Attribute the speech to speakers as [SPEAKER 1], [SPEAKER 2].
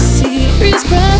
[SPEAKER 1] serious crime.